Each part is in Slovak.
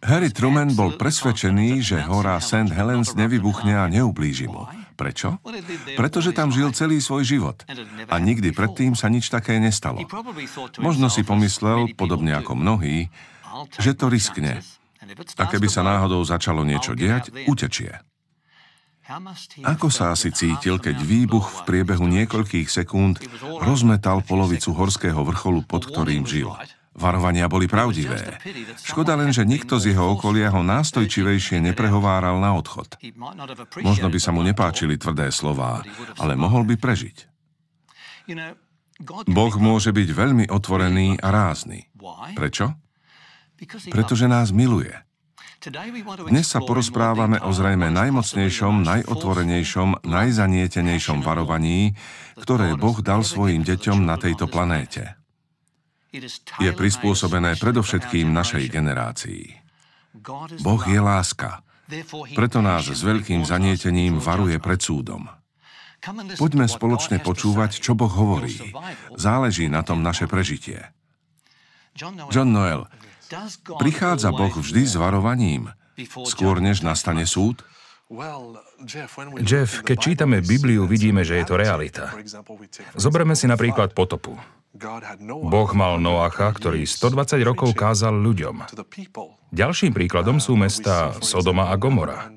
Harry Truman bol presvedčený, že hora St. Helens nevybuchne a neublíži mu. Prečo? Pretože tam žil celý svoj život a nikdy predtým sa nič také nestalo. Možno si pomyslel, podobne ako mnohí, že to riskne. A keby sa náhodou začalo niečo diať, utečie. Ako sa asi cítil, keď výbuch v priebehu niekoľkých sekúnd rozmetal polovicu horského vrcholu, pod ktorým žil? Varovania boli pravdivé. Škoda len, že nikto z jeho okolia ho nástojčivejšie neprehováral na odchod. Možno by sa mu nepáčili tvrdé slová, ale mohol by prežiť. Boh môže byť veľmi otvorený a rázny. Prečo? Pretože nás miluje. Dnes sa porozprávame o zrejme najmocnejšom, najotvorenejšom, najzanietenejšom varovaní, ktoré Boh dal svojim deťom na tejto planéte. Je prispôsobené predovšetkým našej generácii. Boh je láska. Preto nás s veľkým zanietením varuje pred súdom. Poďme spoločne počúvať, čo Boh hovorí. Záleží na tom naše prežitie. John Noel, Prichádza Boh vždy s varovaním, skôr než nastane súd? Jeff, keď čítame Bibliu, vidíme, že je to realita. Zoberme si napríklad potopu. Boh mal Noacha, ktorý 120 rokov kázal ľuďom. Ďalším príkladom sú mesta Sodoma a Gomora.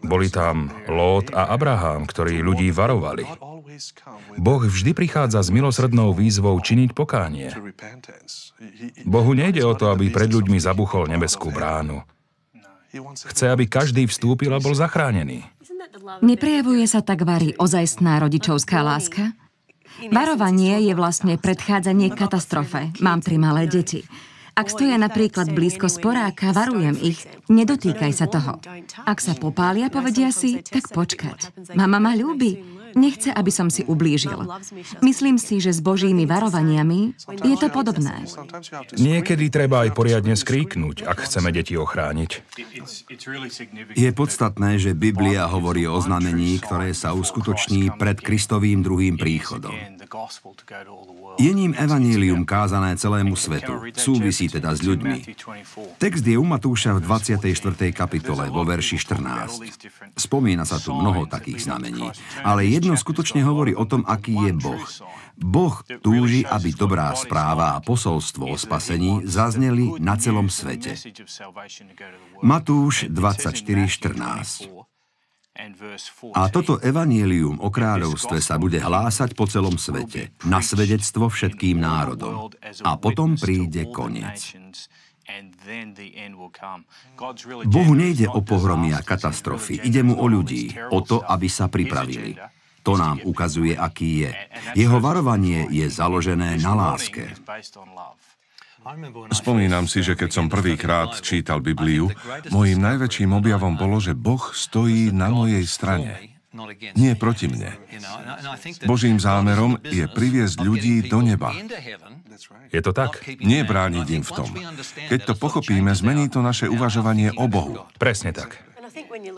Boli tam Lót a Abraham, ktorí ľudí varovali. Boh vždy prichádza s milosrdnou výzvou činiť pokánie. Bohu nejde o to, aby pred ľuďmi zabuchol nebeskú bránu. Chce, aby každý vstúpil a bol zachránený. Neprejavuje sa tak varí ozajstná rodičovská láska? Varovanie je vlastne predchádzanie katastrofe. Mám tri malé deti. Ak stoja napríklad blízko sporáka, varujem ich, nedotýkaj sa toho. Ak sa popália, povedia si, tak počkať. Mama ma ľúbi, nechce, aby som si ublížil. Myslím si, že s Božími varovaniami je to podobné. Niekedy treba aj poriadne skríknuť, ak chceme deti ochrániť. Je podstatné, že Biblia hovorí o znamení, ktoré sa uskutoční pred Kristovým druhým príchodom. Je ním evanílium kázané celému svetu. Súvisí teda s ľuďmi. Text je u Matúša v 24. kapitole vo verši 14. Spomína sa tu mnoho takých znamení, ale jedno skutočne hovorí o tom, aký je Boh. Boh túži, aby dobrá správa a posolstvo o spasení zazneli na celom svete. Matúš 24.14 a toto evanílium o kráľovstve sa bude hlásať po celom svete, na svedectvo všetkým národom. A potom príde koniec. Bohu nejde o pohromy a katastrofy, ide mu o ľudí, o to, aby sa pripravili. To nám ukazuje, aký je. Jeho varovanie je založené na láske. Spomínam si, že keď som prvýkrát čítal Bibliu, mojím najväčším objavom bolo, že Boh stojí na mojej strane. Nie proti mne. Božím zámerom je priviesť ľudí do neba. Je to tak? Nie brániť im v tom. Keď to pochopíme, zmení to naše uvažovanie o Bohu. Presne tak.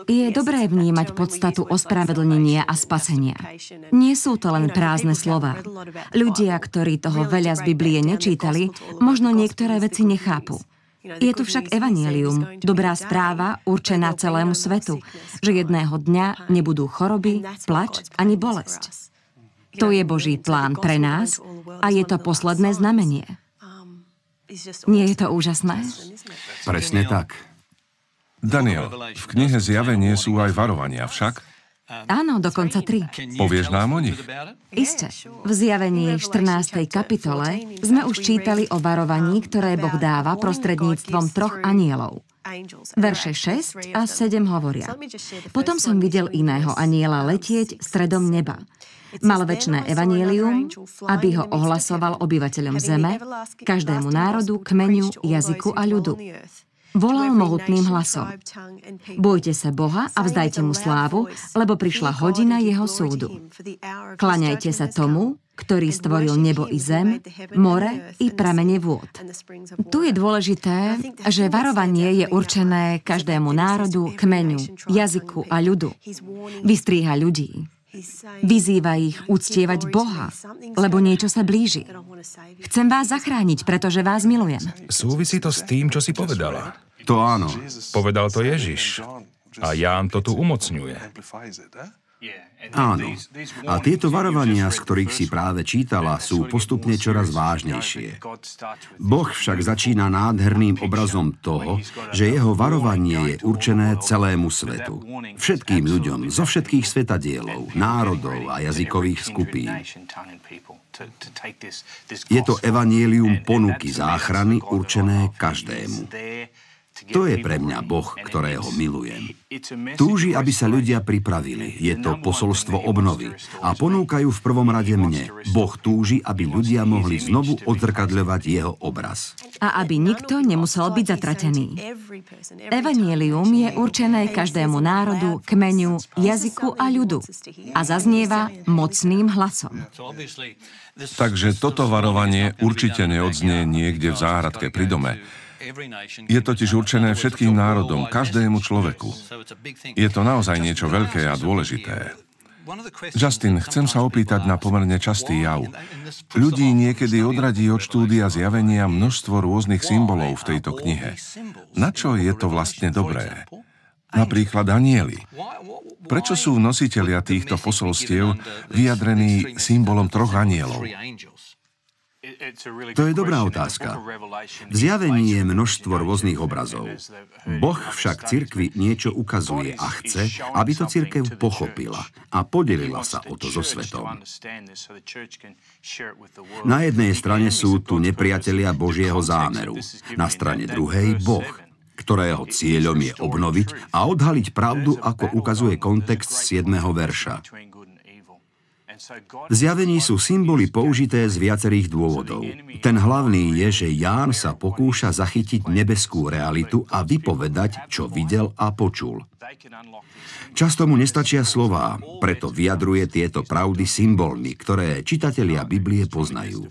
Je dobré vnímať podstatu ospravedlnenia a spasenia. Nie sú to len prázdne slova. Ľudia, ktorí toho veľa z Biblie nečítali, možno niektoré veci nechápu. Je tu však evanielium, dobrá správa určená celému svetu, že jedného dňa nebudú choroby, plač ani bolesť. To je Boží plán pre nás a je to posledné znamenie. Nie je to úžasné? Presne tak. Daniel, v knihe Zjavenie sú aj varovania, však? Áno, dokonca tri. Povieš nám o nich? Isté. V zjavení 14. kapitole sme už čítali o varovaní, ktoré Boh dáva prostredníctvom troch anielov. Verše 6 a 7 hovoria. Potom som videl iného aniela letieť stredom neba. Mal väčšné evanielium, aby ho ohlasoval obyvateľom zeme, každému národu, kmeniu, jazyku a ľudu volal mohutným hlasom. Bojte sa Boha a vzdajte mu slávu, lebo prišla hodina jeho súdu. Klaňajte sa tomu, ktorý stvoril nebo i zem, more i pramene vôd. Tu je dôležité, že varovanie je určené každému národu, kmeňu, jazyku a ľudu. Vystríha ľudí. Vyzýva ich uctievať Boha, lebo niečo sa blíži. Chcem vás zachrániť, pretože vás milujem. Súvisí to s tým, čo si povedala. To áno. Povedal to Ježiš. A Ján to tu umocňuje. Áno. A tieto varovania, z ktorých si práve čítala, sú postupne čoraz vážnejšie. Boh však začína nádherným obrazom toho, že jeho varovanie je určené celému svetu. Všetkým ľuďom zo všetkých svetadielov, národov a jazykových skupín. Je to evanielium ponuky záchrany určené každému. To je pre mňa Boh, ktorého milujem. Túži, aby sa ľudia pripravili. Je to posolstvo obnovy. A ponúkajú v prvom rade mne. Boh túži, aby ľudia mohli znovu odzrkadľovať jeho obraz. A aby nikto nemusel byť zatratený. Evangelium je určené každému národu, kmeňu, jazyku a ľudu. A zaznieva mocným hlasom. Takže toto varovanie určite neodznie niekde v záhradke pri dome. Je totiž určené všetkým národom, každému človeku. Je to naozaj niečo veľké a dôležité. Justin, chcem sa opýtať na pomerne častý jav. Ľudí niekedy odradí od štúdia zjavenia množstvo rôznych symbolov v tejto knihe. Na čo je to vlastne dobré? Napríklad anieli. Prečo sú nositelia týchto posolstiev vyjadrení symbolom troch anielov? To je dobrá otázka. V zjavení je množstvo rôznych obrazov. Boh však cirkvi niečo ukazuje a chce, aby to cirkev pochopila a podelila sa o to so svetom. Na jednej strane sú tu nepriatelia Božieho zámeru, na strane druhej Boh, ktorého cieľom je obnoviť a odhaliť pravdu, ako ukazuje kontext 7. verša. V zjavení sú symboly použité z viacerých dôvodov. Ten hlavný je, že Ján sa pokúša zachytiť nebeskú realitu a vypovedať, čo videl a počul. Často mu nestačia slová, preto vyjadruje tieto pravdy symbolmi, ktoré čitatelia Biblie poznajú.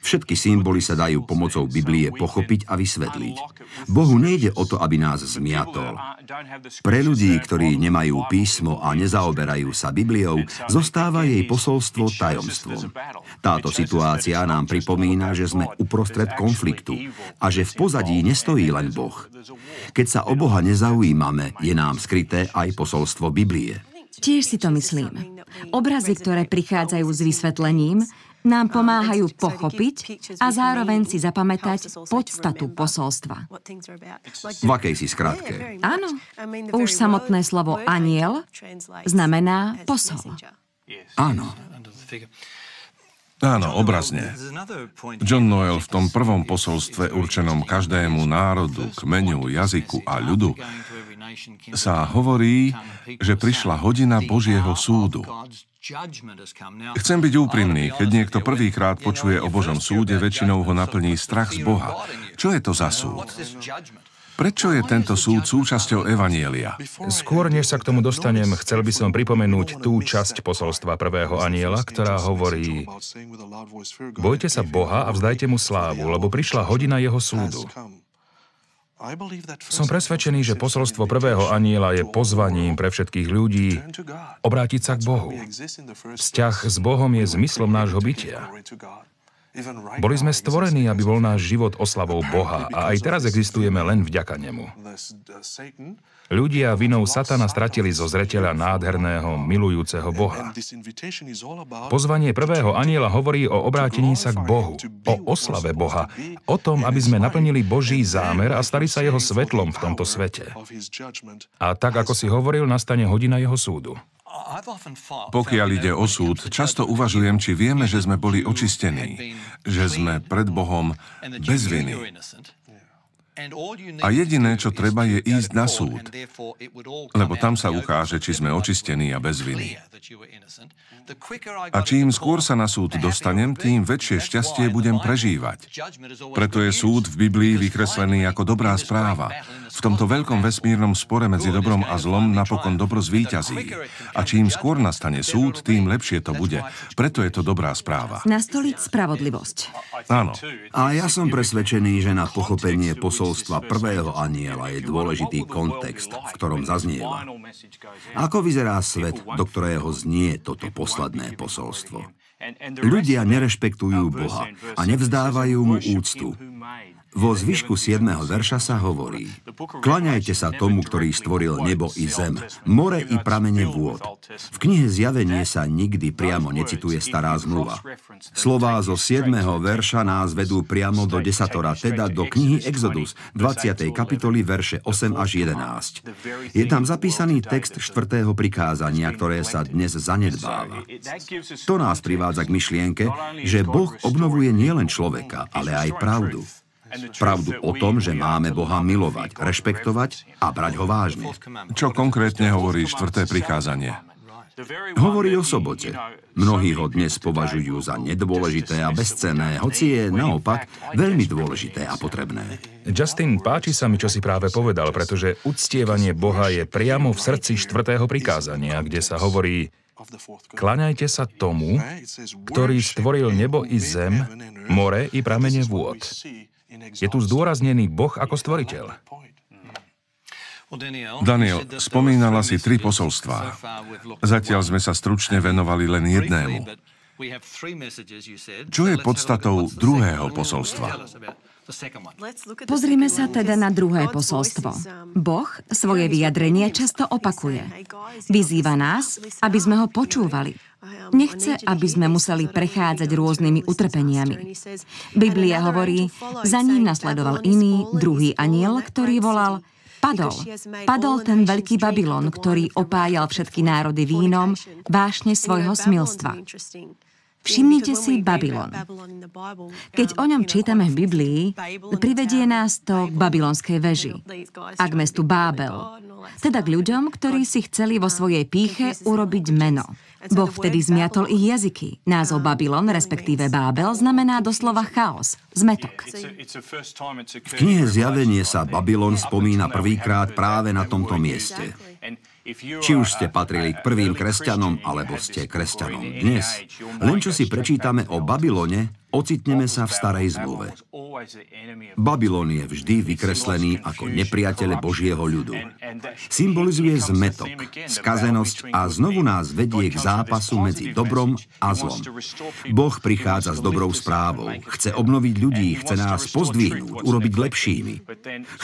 Všetky symboly sa dajú pomocou Biblie pochopiť a vysvetliť. Bohu nejde o to, aby nás zmiatol. Pre ľudí, ktorí nemajú písmo a nezaoberajú sa Bibliou, zostáva jej posolstvo tajomstvom. Táto situácia nám pripomína, že sme uprostred konfliktu a že v pozadí nestojí len Boh. Keď sa o Boha nezaujímame, je nám skryté aj posolstvo Biblie. Tiež si to myslím. Obrazy, ktoré prichádzajú s vysvetlením, nám pomáhajú pochopiť a zároveň si zapamätať podstatu posolstva. V akej si skratke? Áno, už samotné slovo aniel znamená posol. Áno. Áno, obrazne. John Noel v tom prvom posolstve určenom každému národu, kmeňu, jazyku a ľudu sa hovorí, že prišla hodina Božieho súdu. Chcem byť úprimný, keď niekto prvýkrát počuje o Božom súde, väčšinou ho naplní strach z Boha. Čo je to za súd? Prečo je tento súd súčasťou Evanielia? Skôr, než sa k tomu dostanem, chcel by som pripomenúť tú časť posolstva prvého aniela, ktorá hovorí Bojte sa Boha a vzdajte mu slávu, lebo prišla hodina jeho súdu. Som presvedčený, že posolstvo prvého aniela je pozvaním pre všetkých ľudí obrátiť sa k Bohu. Vzťah s Bohom je zmyslom nášho bytia. Boli sme stvorení, aby bol náš život oslavou Boha a aj teraz existujeme len vďaka Nemu. Ľudia vinou Satana stratili zo zreteľa nádherného, milujúceho Boha. Pozvanie prvého aniela hovorí o obrátení sa k Bohu, o oslave Boha, o tom, aby sme naplnili Boží zámer a stali sa jeho svetlom v tomto svete. A tak, ako si hovoril, nastane hodina jeho súdu. Pokiaľ ide o súd, často uvažujem, či vieme, že sme boli očistení, že sme pred Bohom bez viny. A jediné, čo treba, je ísť na súd, lebo tam sa ukáže, či sme očistení a bez viny. A čím skôr sa na súd dostanem, tým väčšie šťastie budem prežívať. Preto je súd v Biblii vykreslený ako dobrá správa. V tomto veľkom vesmírnom spore medzi dobrom a zlom napokon dobro zvíťazí. A čím skôr nastane súd, tým lepšie to bude. Preto je to dobrá správa. Nastoliť spravodlivosť. Áno. A ja som presvedčený, že na pochopenie posol posolstva prvého aniela je dôležitý kontext, v ktorom zaznieva. Ako vyzerá svet, do ktorého znie toto posledné posolstvo? Ľudia nerešpektujú Boha a nevzdávajú mu úctu. Vo zvyšku 7. verša sa hovorí Klaňajte sa tomu, ktorý stvoril nebo i zem, more i pramene vôd. V knihe Zjavenie sa nikdy priamo necituje stará zmluva. Slová zo 7. verša nás vedú priamo do desatora, teda do knihy Exodus, 20. kapitoly, verše 8 až 11. Je tam zapísaný text 4. prikázania, ktoré sa dnes zanedbáva. To nás privádza k myšlienke, že Boh obnovuje nielen človeka, ale aj pravdu. Pravdu o tom, že máme Boha milovať, rešpektovať a brať ho vážne. Čo konkrétne hovorí štvrté prikázanie? Hovorí o sobote. Mnohí ho dnes považujú za nedôležité a bezcenné, hoci je naopak veľmi dôležité a potrebné. Justin, páči sa mi, čo si práve povedal, pretože uctievanie Boha je priamo v srdci štvrtého prikázania, kde sa hovorí Klaňajte sa tomu, ktorý stvoril nebo i zem, more i pramene vôd. Je tu zdôraznený Boh ako stvoriteľ. Daniel, spomínala si tri posolstvá. Zatiaľ sme sa stručne venovali len jednému. Čo je podstatou druhého posolstva? Pozrime sa teda na druhé posolstvo. Boh svoje vyjadrenie často opakuje. Vyzýva nás, aby sme ho počúvali. Nechce, aby sme museli prechádzať rôznymi utrpeniami. Biblia hovorí, za ním nasledoval iný, druhý aniel, ktorý volal Padol. Padol ten veľký Babylon, ktorý opájal všetky národy vínom, vášne svojho smilstva. Všimnite si Babylon. Keď o ňom čítame v Biblii, privedie nás to k babylonskej veži a k mestu Bábel, teda k ľuďom, ktorí si chceli vo svojej píche urobiť meno. Boh vtedy zmiatol ich jazyky. Názov Babylon, respektíve Bábel, znamená doslova chaos, zmetok. V knihe Zjavenie sa Babylon spomína prvýkrát práve na tomto mieste. Či už ste patrili k prvým kresťanom, alebo ste kresťanom dnes, len čo si prečítame o Babylone, ocitneme sa v starej zmluve. Babylon je vždy vykreslený ako nepriateľ Božieho ľudu. Symbolizuje zmetok, skazenosť a znovu nás vedie k zápasu medzi dobrom a zlom. Boh prichádza s dobrou správou. Chce obnoviť ľudí, chce nás pozdvihnúť, urobiť lepšími.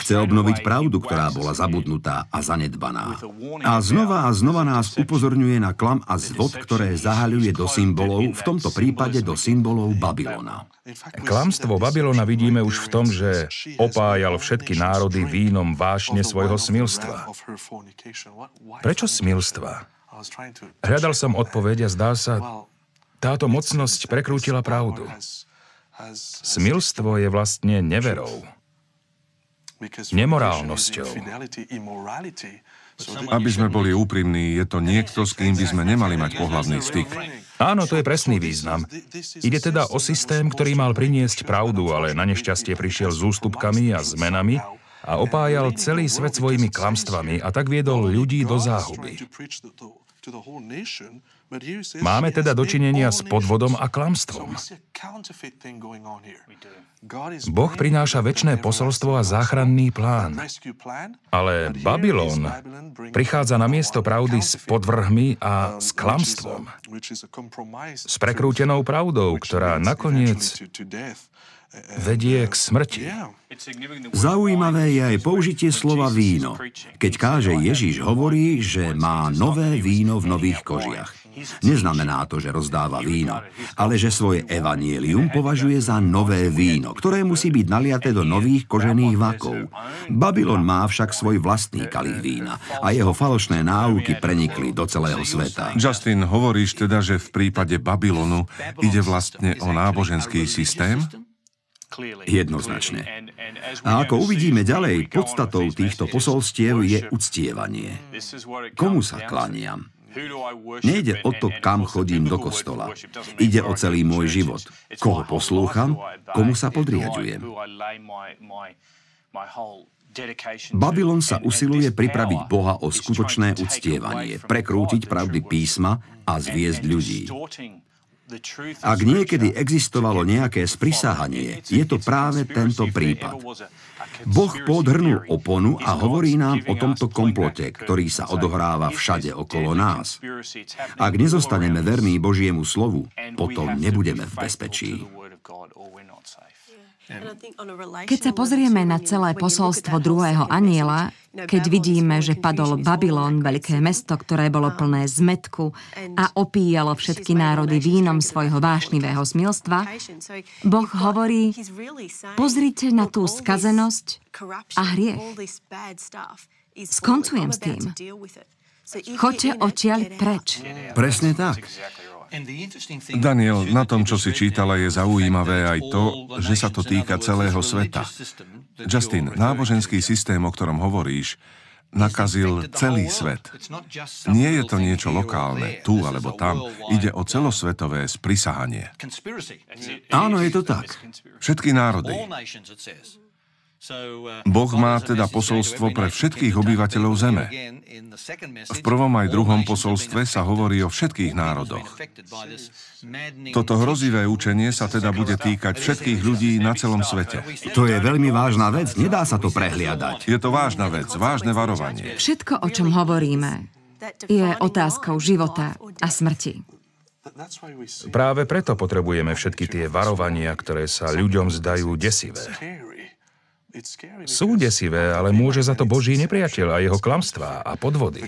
Chce obnoviť pravdu, ktorá bola zabudnutá a zanedbaná. A znova a znova nás upozorňuje na klam a zvod, ktoré zahaľuje do symbolov, v tomto prípade do symbolov Babylona. Klamstvo Babylona vidíme už v tom, že opájal všetky národy vínom vášne svojho smilstva. Prečo smilstva? Hľadal som odpoveď a zdá sa, táto mocnosť prekrútila pravdu. Smilstvo je vlastne neverou, nemorálnosťou. Aby sme boli úprimní, je to niekto, s kým by sme nemali mať pohľadný styk. Áno, to je presný význam. Ide teda o systém, ktorý mal priniesť pravdu, ale na nešťastie prišiel s ústupkami a zmenami a opájal celý svet svojimi klamstvami a tak viedol ľudí do záhuby. Máme teda dočinenia s podvodom a klamstvom. Boh prináša väčšné posolstvo a záchranný plán. Ale Babylon prichádza na miesto pravdy s podvrhmi a s klamstvom. S prekrútenou pravdou, ktorá nakoniec vedie k smrti. Zaujímavé je aj použitie slova víno. Keď káže Ježiš, hovorí, že má nové víno v nových kožiach. Neznamená to, že rozdáva víno, ale že svoje evanielium považuje za nové víno, ktoré musí byť naliaté do nových kožených vakov. Babylon má však svoj vlastný kalich vína a jeho falošné náuky prenikli do celého sveta. Justin, hovoríš teda, že v prípade Babylonu ide vlastne o náboženský systém? Jednoznačne. A ako uvidíme ďalej, podstatou týchto posolstiev je uctievanie. Komu sa klániam? Nejde o to, kam chodím do kostola. Ide o celý môj život. Koho poslúcham, komu sa podriadujem. Babylon sa usiluje pripraviť Boha o skutočné uctievanie, prekrútiť pravdy písma a zviesť ľudí. Ak niekedy existovalo nejaké sprisahanie, je to práve tento prípad. Boh podhrnul oponu a hovorí nám o tomto komplote, ktorý sa odohráva všade okolo nás. Ak nezostaneme verní Božiemu slovu, potom nebudeme v bezpečí. Keď sa pozrieme na celé posolstvo druhého aniela, keď vidíme, že padol Babylon, veľké mesto, ktoré bolo plné zmetku a opíjalo všetky národy vínom svojho vášnivého smilstva, Boh hovorí, pozrite na tú skazenosť a hriech. Skoncujem s tým. Choďte odtiaľ preč. Presne tak. Daniel, na tom, čo si čítala, je zaujímavé aj to, že sa to týka celého sveta. Justin, náboženský systém, o ktorom hovoríš, nakazil celý svet. Nie je to niečo lokálne, tu alebo tam. Ide o celosvetové sprisahanie. Áno, je to tak. Všetky národy. Boh má teda posolstvo pre všetkých obyvateľov Zeme. V prvom aj druhom posolstve sa hovorí o všetkých národoch. Toto hrozivé učenie sa teda bude týkať všetkých ľudí na celom svete. To je veľmi vážna vec, nedá sa to prehliadať. Je to vážna vec, vážne varovanie. Všetko, o čom hovoríme, je otázkou života a smrti. Práve preto potrebujeme všetky tie varovania, ktoré sa ľuďom zdajú desivé. Sú desivé, ale môže za to Boží nepriateľ a jeho klamstvá a podvody.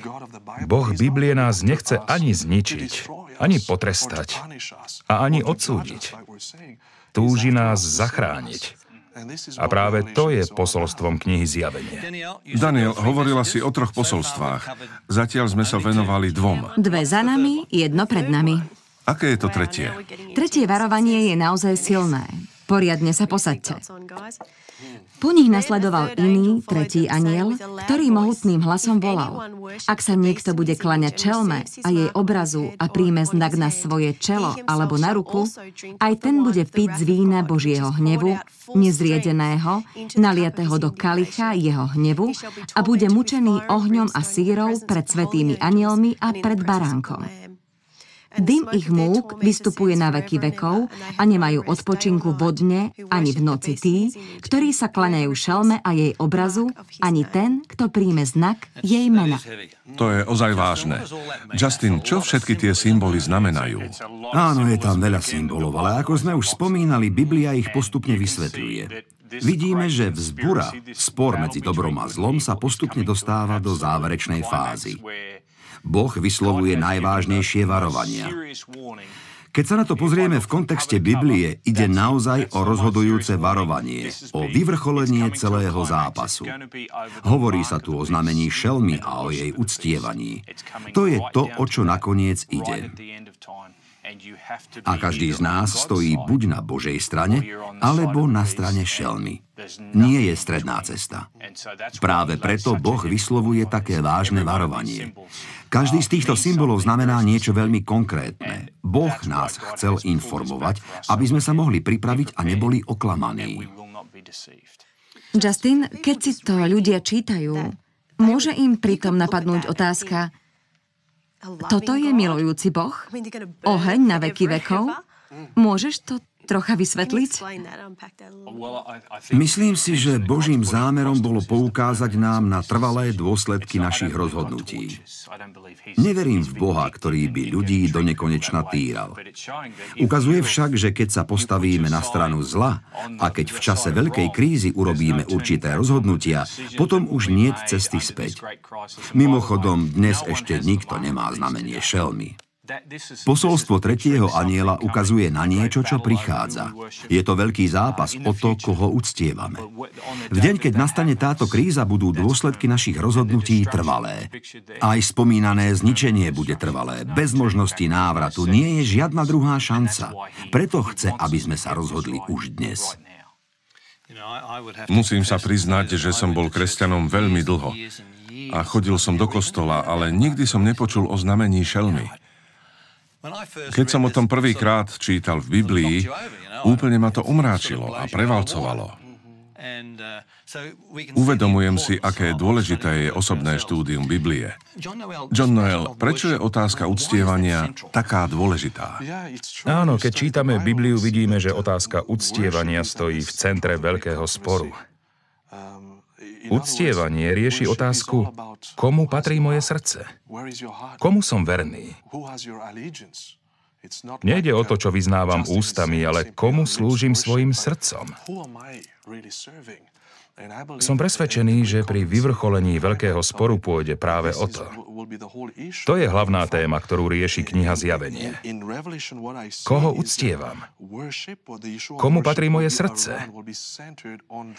Boh Biblie nás nechce ani zničiť, ani potrestať a ani odsúdiť. Túži nás zachrániť. A práve to je posolstvom knihy Zjavenie. Daniel, hovorila si o troch posolstvách. Zatiaľ sme sa venovali dvom. Dve za nami, jedno pred nami. Aké je to tretie? Tretie varovanie je naozaj silné. Poriadne sa posaďte. Po nich nasledoval iný, tretí aniel, ktorý mohutným hlasom volal. Ak sa niekto bude klaňať čelme a jej obrazu a príjme znak na svoje čelo alebo na ruku, aj ten bude piť z vína Božieho hnevu, nezriedeného, naliatého do kalicha jeho hnevu a bude mučený ohňom a sírov pred svetými anielmi a pred baránkom. Dym ich múk vystupuje na veky vekov a nemajú odpočinku vodne ani v noci tí, ktorí sa klaňajú šelme a jej obrazu, ani ten, kto príjme znak jej mena. To je ozaj vážne. Justin, čo všetky tie symboly znamenajú? Áno, je tam veľa symbolov, ale ako sme už spomínali, Biblia ich postupne vysvetľuje. Vidíme, že vzbura, spor medzi dobrom a zlom sa postupne dostáva do záverečnej fázy. Boh vyslovuje najvážnejšie varovania. Keď sa na to pozrieme v kontexte Biblie, ide naozaj o rozhodujúce varovanie, o vyvrcholenie celého zápasu. Hovorí sa tu o znamení šelmy a o jej uctievaní. To je to, o čo nakoniec ide. A každý z nás stojí buď na Božej strane, alebo na strane šelmy. Nie je stredná cesta. Práve preto Boh vyslovuje také vážne varovanie. Každý z týchto symbolov znamená niečo veľmi konkrétne. Boh nás chcel informovať, aby sme sa mohli pripraviť a neboli oklamaní. Justin, keď si to ľudia čítajú, môže im pritom napadnúť otázka, toto je milujúci Boh? Oheň na veky vekov? Môžeš to trocha vysvetliť? Myslím si, že Božím zámerom bolo poukázať nám na trvalé dôsledky našich rozhodnutí. Neverím v Boha, ktorý by ľudí do nekonečna týral. Ukazuje však, že keď sa postavíme na stranu zla a keď v čase veľkej krízy urobíme určité rozhodnutia, potom už nie cesty späť. Mimochodom, dnes ešte nikto nemá znamenie šelmy. Posolstvo tretieho aniela ukazuje na niečo, čo prichádza. Je to veľký zápas o to, koho uctievame. V deň, keď nastane táto kríza, budú dôsledky našich rozhodnutí trvalé. Aj spomínané zničenie bude trvalé. Bez možnosti návratu nie je žiadna druhá šanca. Preto chce, aby sme sa rozhodli už dnes. Musím sa priznať, že som bol kresťanom veľmi dlho a chodil som do kostola, ale nikdy som nepočul o znamení šelmy. Keď som o tom prvýkrát čítal v Biblii, úplne ma to umráčilo a prevalcovalo. Uvedomujem si, aké dôležité je osobné štúdium Biblie. John Noel, prečo je otázka uctievania taká dôležitá? Áno, keď čítame Bibliu, vidíme, že otázka uctievania stojí v centre veľkého sporu. Uctievanie rieši otázku, komu patrí moje srdce? Komu som verný? Nejde o to, čo vyznávam ústami, ale komu slúžim svojim srdcom. Som presvedčený, že pri vyvrcholení veľkého sporu pôjde práve o to. To je hlavná téma, ktorú rieši kniha Zjavenie. Koho uctievam? Komu patrí moje srdce?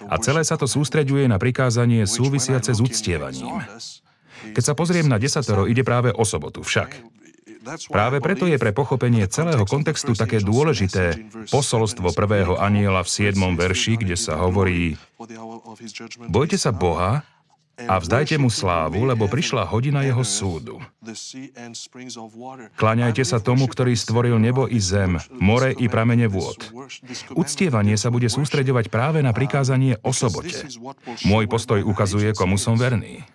A celé sa to sústreďuje na prikázanie súvisiace s uctievaním. Keď sa pozriem na desatoro, ide práve o sobotu však. Práve preto je pre pochopenie celého kontextu také dôležité posolstvo prvého aniela v 7. verši, kde sa hovorí Bojte sa Boha a vzdajte mu slávu, lebo prišla hodina jeho súdu. Kláňajte sa tomu, ktorý stvoril nebo i zem, more i pramene vôd. Uctievanie sa bude sústreďovať práve na prikázanie o sobote. Môj postoj ukazuje, komu som verný.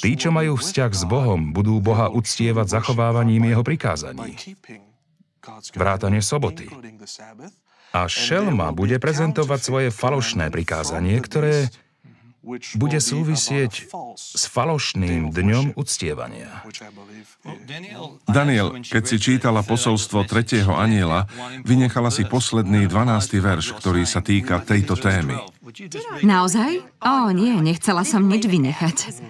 Tí, čo majú vzťah s Bohom, budú Boha uctievať zachovávaním jeho prikázaní. Vrátanie soboty. A šelma bude prezentovať svoje falošné prikázanie, ktoré bude súvisieť s falošným dňom uctievania. Daniel, keď si čítala posolstvo tretieho aniela, vynechala si posledný 12. verš, ktorý sa týka tejto témy. Naozaj? Ó, nie, nechcela som nič vynechať.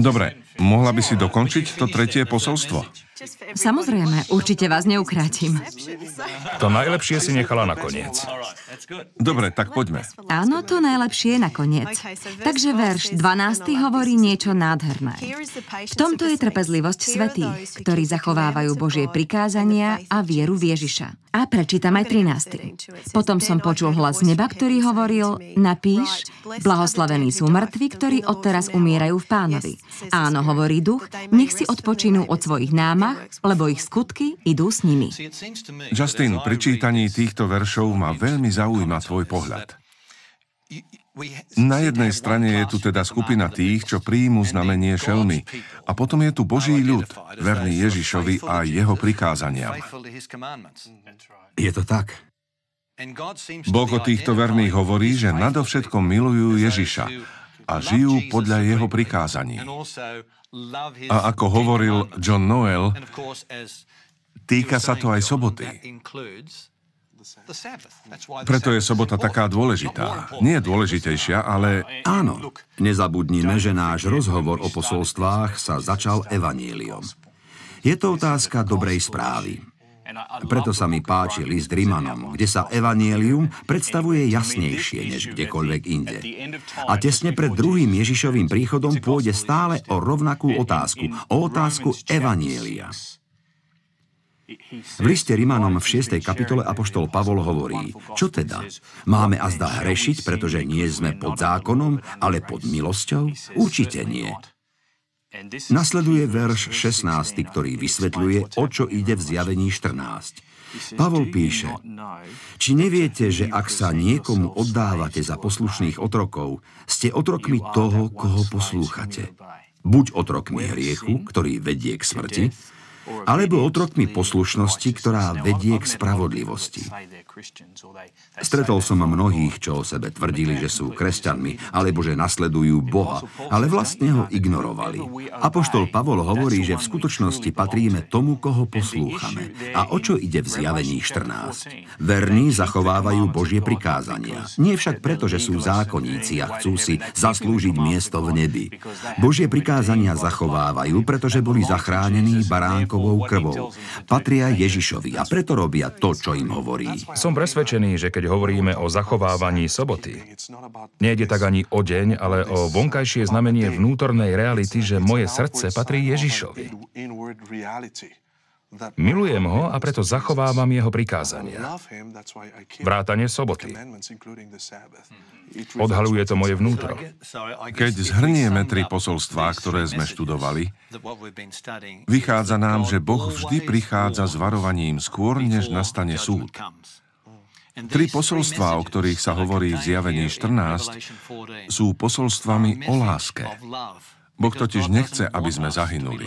Dobre, mohla by si dokončiť to tretie posolstvo? Samozrejme, určite vás neukrátim. To najlepšie si nechala nakoniec. Dobre, tak poďme. Áno, to najlepšie je nakoniec. Takže verš 12 hovorí niečo nádherné. V tomto je trpezlivosť svetých, ktorí zachovávajú Božie prikázania a vieru v Ježiša. A prečítam aj 13. Potom som počul hlas neba, ktorý hovoril, napíš, blahoslavení sú mŕtvi, ktorí odteraz umierajú v pánovi. Áno, hovorí duch, nech si odpočinú od svojich námach, lebo ich skutky idú s nimi. Justin, pri čítaní týchto veršov ma veľmi zaujíma tvoj pohľad. Na jednej strane je tu teda skupina tých, čo príjmu znamenie šelmy. A potom je tu Boží ľud, verný Ježišovi a jeho prikázaniam. Je to tak. Boh o týchto verných hovorí, že nadovšetko milujú Ježiša a žijú podľa jeho prikázaní. A ako hovoril John Noel, týka sa to aj soboty. Preto je sobota taká dôležitá. Nie dôležitejšia, ale... Áno, nezabudnime, že náš rozhovor o posolstvách sa začal evaníliom. Je to otázka dobrej správy. Preto sa mi páči list Rimanom, kde sa evanielium predstavuje jasnejšie než kdekoľvek inde. A tesne pred druhým Ježišovým príchodom pôjde stále o rovnakú otázku, o otázku evanielia. V liste Rimanom v 6. kapitole Apoštol Pavol hovorí, čo teda? Máme azda hrešiť, pretože nie sme pod zákonom, ale pod milosťou? Určite nie. Nasleduje verš 16, ktorý vysvetľuje, o čo ide v zjavení 14. Pavol píše, či neviete, že ak sa niekomu oddávate za poslušných otrokov, ste otrokmi toho, koho poslúchate. Buď otrokmi hriechu, ktorý vedie k smrti, alebo otrokmi poslušnosti, ktorá vedie k spravodlivosti. Stretol som mnohých, čo o sebe tvrdili, že sú kresťanmi, alebo že nasledujú Boha, ale vlastne ho ignorovali. Apoštol Pavol hovorí, že v skutočnosti patríme tomu, koho poslúchame. A o čo ide v zjavení 14? Verní zachovávajú Božie prikázania. Nie však preto, že sú zákonníci a chcú si zaslúžiť miesto v nebi. Božie prikázania zachovávajú, pretože boli zachránení baránkovou krvou. Patria Ježišovi a preto robia to, čo im hovorí. Som presvedčený, že keď hovoríme o zachovávaní soboty, nejde tak ani o deň, ale o vonkajšie znamenie vnútornej reality, že moje srdce patrí Ježišovi. Milujem ho a preto zachovávam jeho prikázania. Vrátanie soboty. Odhaluje to moje vnútro. Keď zhrnieme tri posolstvá, ktoré sme študovali, vychádza nám, že Boh vždy prichádza s varovaním skôr, než nastane súd. Tri posolstvá, o ktorých sa hovorí v zjavení 14, sú posolstvami o láske. Boh totiž nechce, aby sme zahynuli.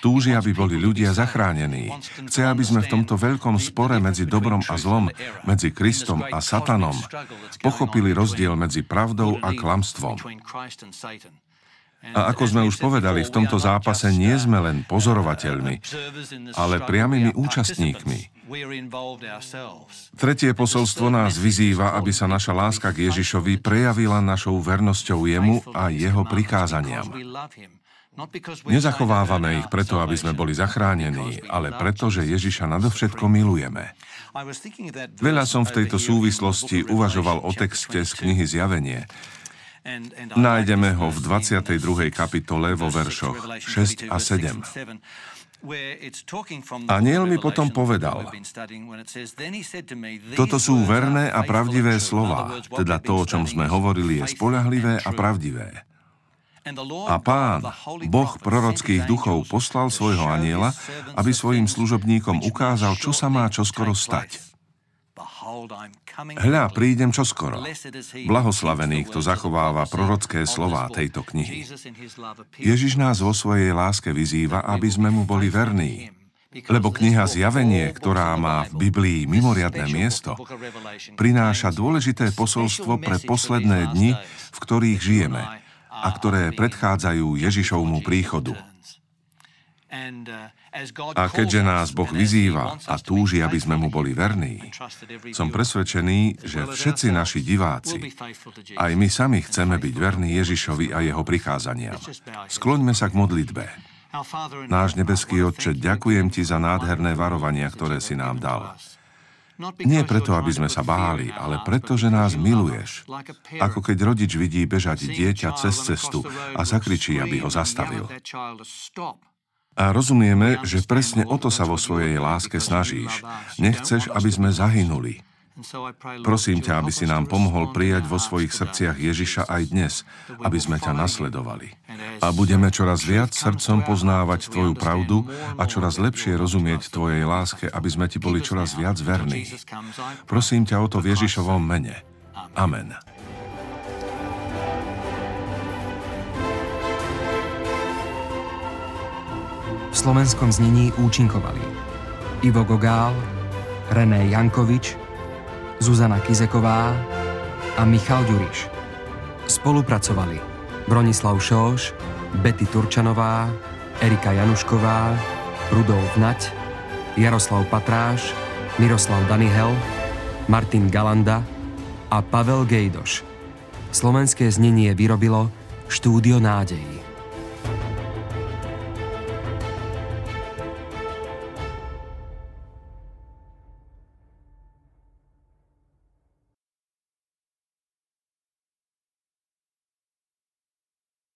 Túži, aby boli ľudia zachránení. Chce, aby sme v tomto veľkom spore medzi dobrom a zlom, medzi Kristom a Satanom, pochopili rozdiel medzi pravdou a klamstvom. A ako sme už povedali, v tomto zápase nie sme len pozorovateľmi, ale priamými účastníkmi. Tretie posolstvo nás vyzýva, aby sa naša láska k Ježišovi prejavila našou vernosťou jemu a jeho prikázaniam. Nezachovávame ich preto, aby sme boli zachránení, ale preto, že Ježiša nadovšetko milujeme. Veľa som v tejto súvislosti uvažoval o texte z knihy Zjavenie, Nájdeme ho v 22. kapitole vo veršoch 6 a 7. Aniel mi potom povedal, toto sú verné a pravdivé slova, teda to, o čom sme hovorili, je spolahlivé a pravdivé. A pán, Boh prorockých duchov, poslal svojho aniela, aby svojim služobníkom ukázal, čo sa má čoskoro stať. Hľa, prídem čoskoro. Blahoslavený, kto zachováva prorocké slová tejto knihy. Ježiš nás vo svojej láske vyzýva, aby sme mu boli verní. Lebo kniha Zjavenie, ktorá má v Biblii mimoriadné miesto, prináša dôležité posolstvo pre posledné dni, v ktorých žijeme a ktoré predchádzajú Ježišovmu príchodu. A keďže nás Boh vyzýva a túži, aby sme mu boli verní, som presvedčený, že všetci naši diváci, aj my sami chceme byť verní Ježišovi a jeho prikázaniam. Skloňme sa k modlitbe. Náš nebeský Otče, ďakujem Ti za nádherné varovania, ktoré si nám dal. Nie preto, aby sme sa báli, ale preto, že nás miluješ. Ako keď rodič vidí bežať dieťa cez cestu a zakričí, aby ho zastavil. A rozumieme, že presne o to sa vo svojej láske snažíš. Nechceš, aby sme zahynuli. Prosím ťa, aby si nám pomohol prijať vo svojich srdciach Ježiša aj dnes, aby sme ťa nasledovali. A budeme čoraz viac srdcom poznávať Tvoju pravdu a čoraz lepšie rozumieť Tvojej láske, aby sme Ti boli čoraz viac verní. Prosím ťa o to v Ježišovom mene. Amen. V slovenskom znení účinkovali Ivo Gogál, René Jankovič, Zuzana Kizeková a Michal Ďuriš. Spolupracovali Bronislav Šóš, Betty Turčanová, Erika Janušková, Rudolf Nať, Jaroslav Patráš, Miroslav Danihel, Martin Galanda a Pavel Gejdoš. Slovenské znenie vyrobilo Štúdio nádejí.